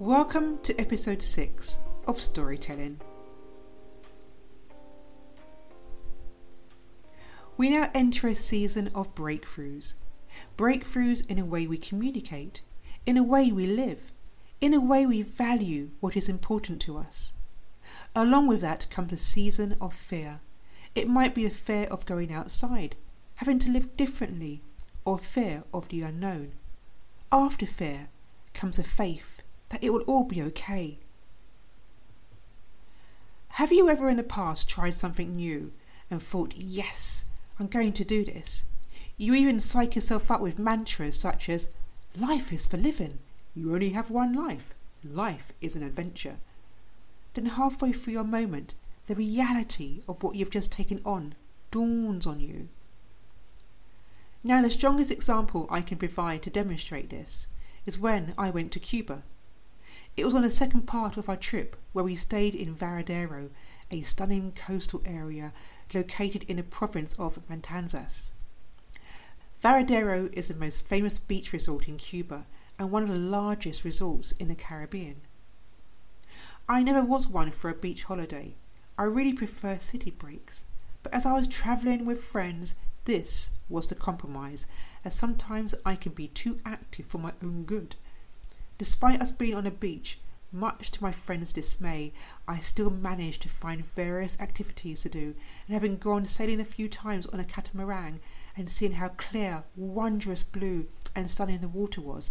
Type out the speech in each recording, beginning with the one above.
Welcome to episode 6 of Storytelling. We now enter a season of breakthroughs. Breakthroughs in a way we communicate, in a way we live, in a way we value what is important to us. Along with that comes a season of fear. It might be a fear of going outside, having to live differently, or fear of the unknown. After fear comes a faith that it will all be okay. Have you ever in the past tried something new and thought, yes, I'm going to do this? You even psych yourself up with mantras such as, life is for living, you only have one life, life is an adventure. Then halfway through your moment, the reality of what you've just taken on dawns on you. Now, the strongest example I can provide to demonstrate this is when I went to Cuba it was on the second part of our trip where we stayed in Varadero, a stunning coastal area located in the province of Matanzas. Varadero is the most famous beach resort in Cuba and one of the largest resorts in the Caribbean. I never was one for a beach holiday. I really prefer city breaks, but as I was travelling with friends, this was the compromise, as sometimes I can be too active for my own good Despite us being on a beach, much to my friend's dismay, I still managed to find various activities to do, and having gone sailing a few times on a catamaran and seen how clear, wondrous blue and stunning the water was,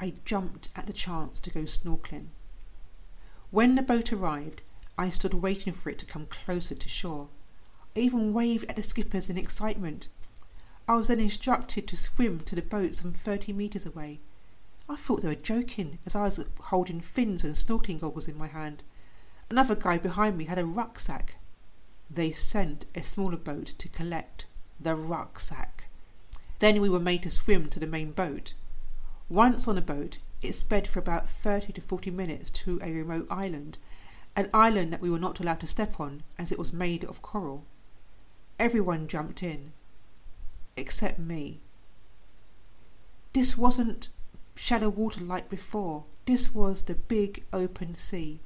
I jumped at the chance to go snorkeling. When the boat arrived, I stood waiting for it to come closer to shore. I even waved at the skippers in excitement. I was then instructed to swim to the boat some thirty metres away. I thought they were joking as I was holding fins and snorkeling goggles in my hand. Another guy behind me had a rucksack. They sent a smaller boat to collect the rucksack. Then we were made to swim to the main boat. Once on the boat, it sped for about 30 to 40 minutes to a remote island, an island that we were not allowed to step on as it was made of coral. Everyone jumped in, except me. This wasn't shallow water like before. This was the big open sea.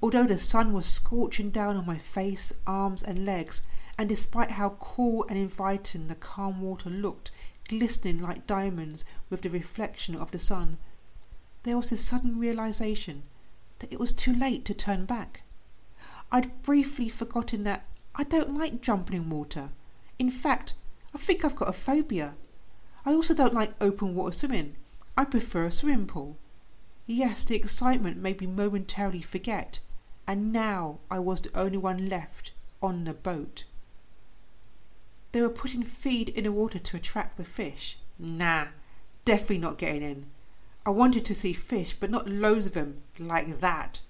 Although the sun was scorching down on my face, arms, and legs, and despite how cool and inviting the calm water looked, glistening like diamonds with the reflection of the sun, there was this sudden realization that it was too late to turn back. I'd briefly forgotten that I don't like jumping in water. In fact, I think I've got a phobia. I also don't like open water swimming. I prefer a swimming pool. Yes, the excitement made me momentarily forget, and now I was the only one left on the boat. They were putting feed in the water to attract the fish. Nah, definitely not getting in. I wanted to see fish, but not loads of them, like that.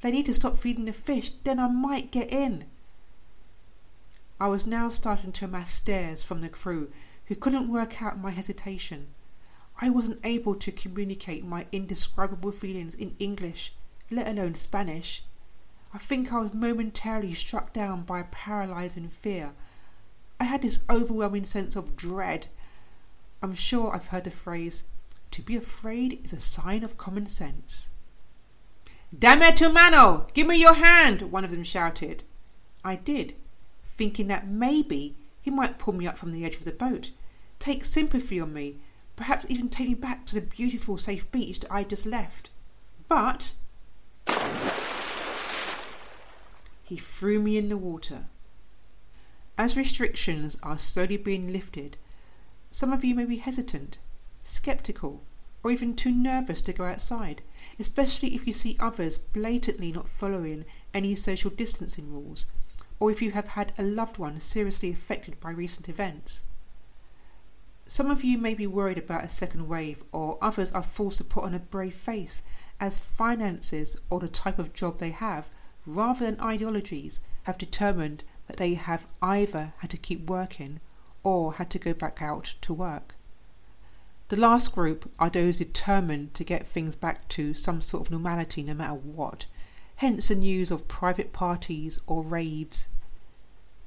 They need to stop feeding the fish, then I might get in. I was now starting to amass stares from the crew, who couldn't work out my hesitation. I wasn't able to communicate my indescribable feelings in English, let alone Spanish. I think I was momentarily struck down by a paralyzing fear. I had this overwhelming sense of dread. I'm sure I've heard the phrase, to be afraid is a sign of common sense. Dame tu mano! Give me your hand! One of them shouted. I did, thinking that maybe he might pull me up from the edge of the boat, take sympathy on me, perhaps even take me back to the beautiful, safe beach that I just left. But he threw me in the water. As restrictions are slowly being lifted, some of you may be hesitant, skeptical, or even too nervous to go outside, especially if you see others blatantly not following any social distancing rules, or if you have had a loved one seriously affected by recent events. Some of you may be worried about a second wave, or others are forced to put on a brave face as finances or the type of job they have, rather than ideologies, have determined that they have either had to keep working or had to go back out to work. The last group are those determined to get things back to some sort of normality no matter what, hence the news of private parties or raves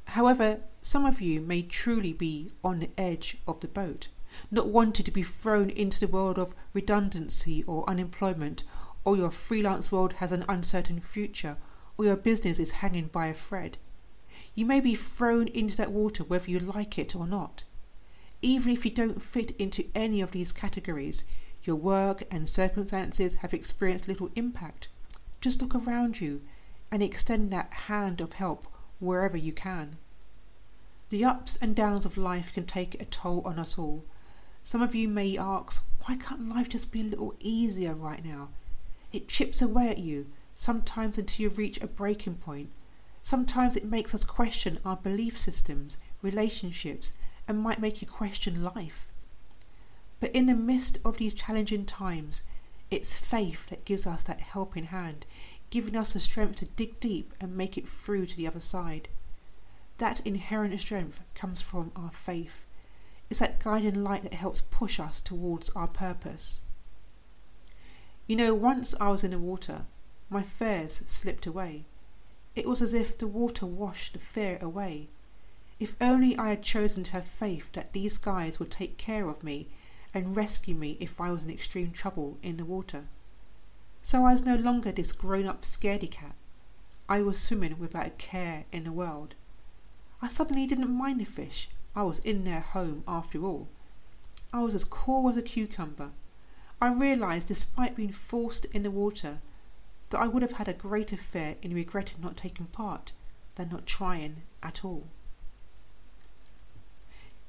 However, some of you may truly be on the edge of the boat, not wanting to be thrown into the world of redundancy or unemployment, or your freelance world has an uncertain future, or your business is hanging by a thread. You may be thrown into that water whether you like it or not. Even if you don't fit into any of these categories, your work and circumstances have experienced little impact. Just look around you and extend that hand of help wherever you can. The ups and downs of life can take a toll on us all. Some of you may ask, why can't life just be a little easier right now? It chips away at you, sometimes until you reach a breaking point. Sometimes it makes us question our belief systems, relationships, and might make you question life. But in the midst of these challenging times, it's faith that gives us that helping hand, giving us the strength to dig deep and make it through to the other side. That inherent strength comes from our faith. It's that guiding light that helps push us towards our purpose. You know, once I was in the water, my fears slipped away. It was as if the water washed the fear away. If only I had chosen to have faith that these guys would take care of me and rescue me if I was in extreme trouble in the water. So I was no longer this grown up scaredy cat. I was swimming without a care in the world. I suddenly didn't mind the fish. I was in their home after all. I was as cool as a cucumber. I realized, despite being forced in the water, that I would have had a greater fear in regretting not taking part than not trying at all.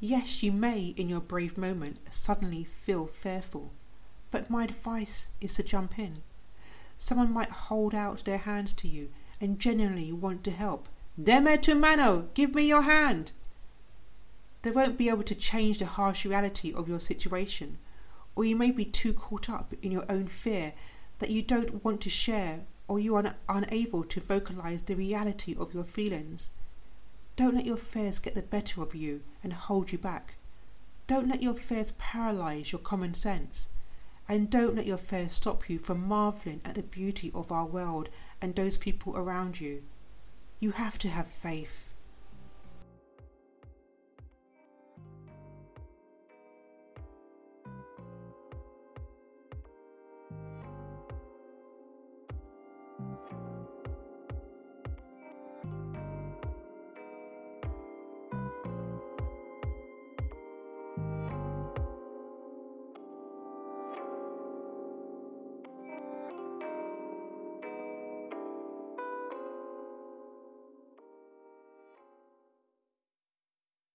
Yes, you may, in your brave moment, suddenly feel fearful, but my advice is to jump in. Someone might hold out their hands to you and genuinely want to help, Deme tu mano, give me your hand. They won't be able to change the harsh reality of your situation, or you may be too caught up in your own fear that you don't want to share, or you are unable to vocalize the reality of your feelings. Don't let your fears get the better of you and hold you back. Don't let your fears paralyze your common sense. And don't let your fears stop you from marveling at the beauty of our world and those people around you. You have to have faith.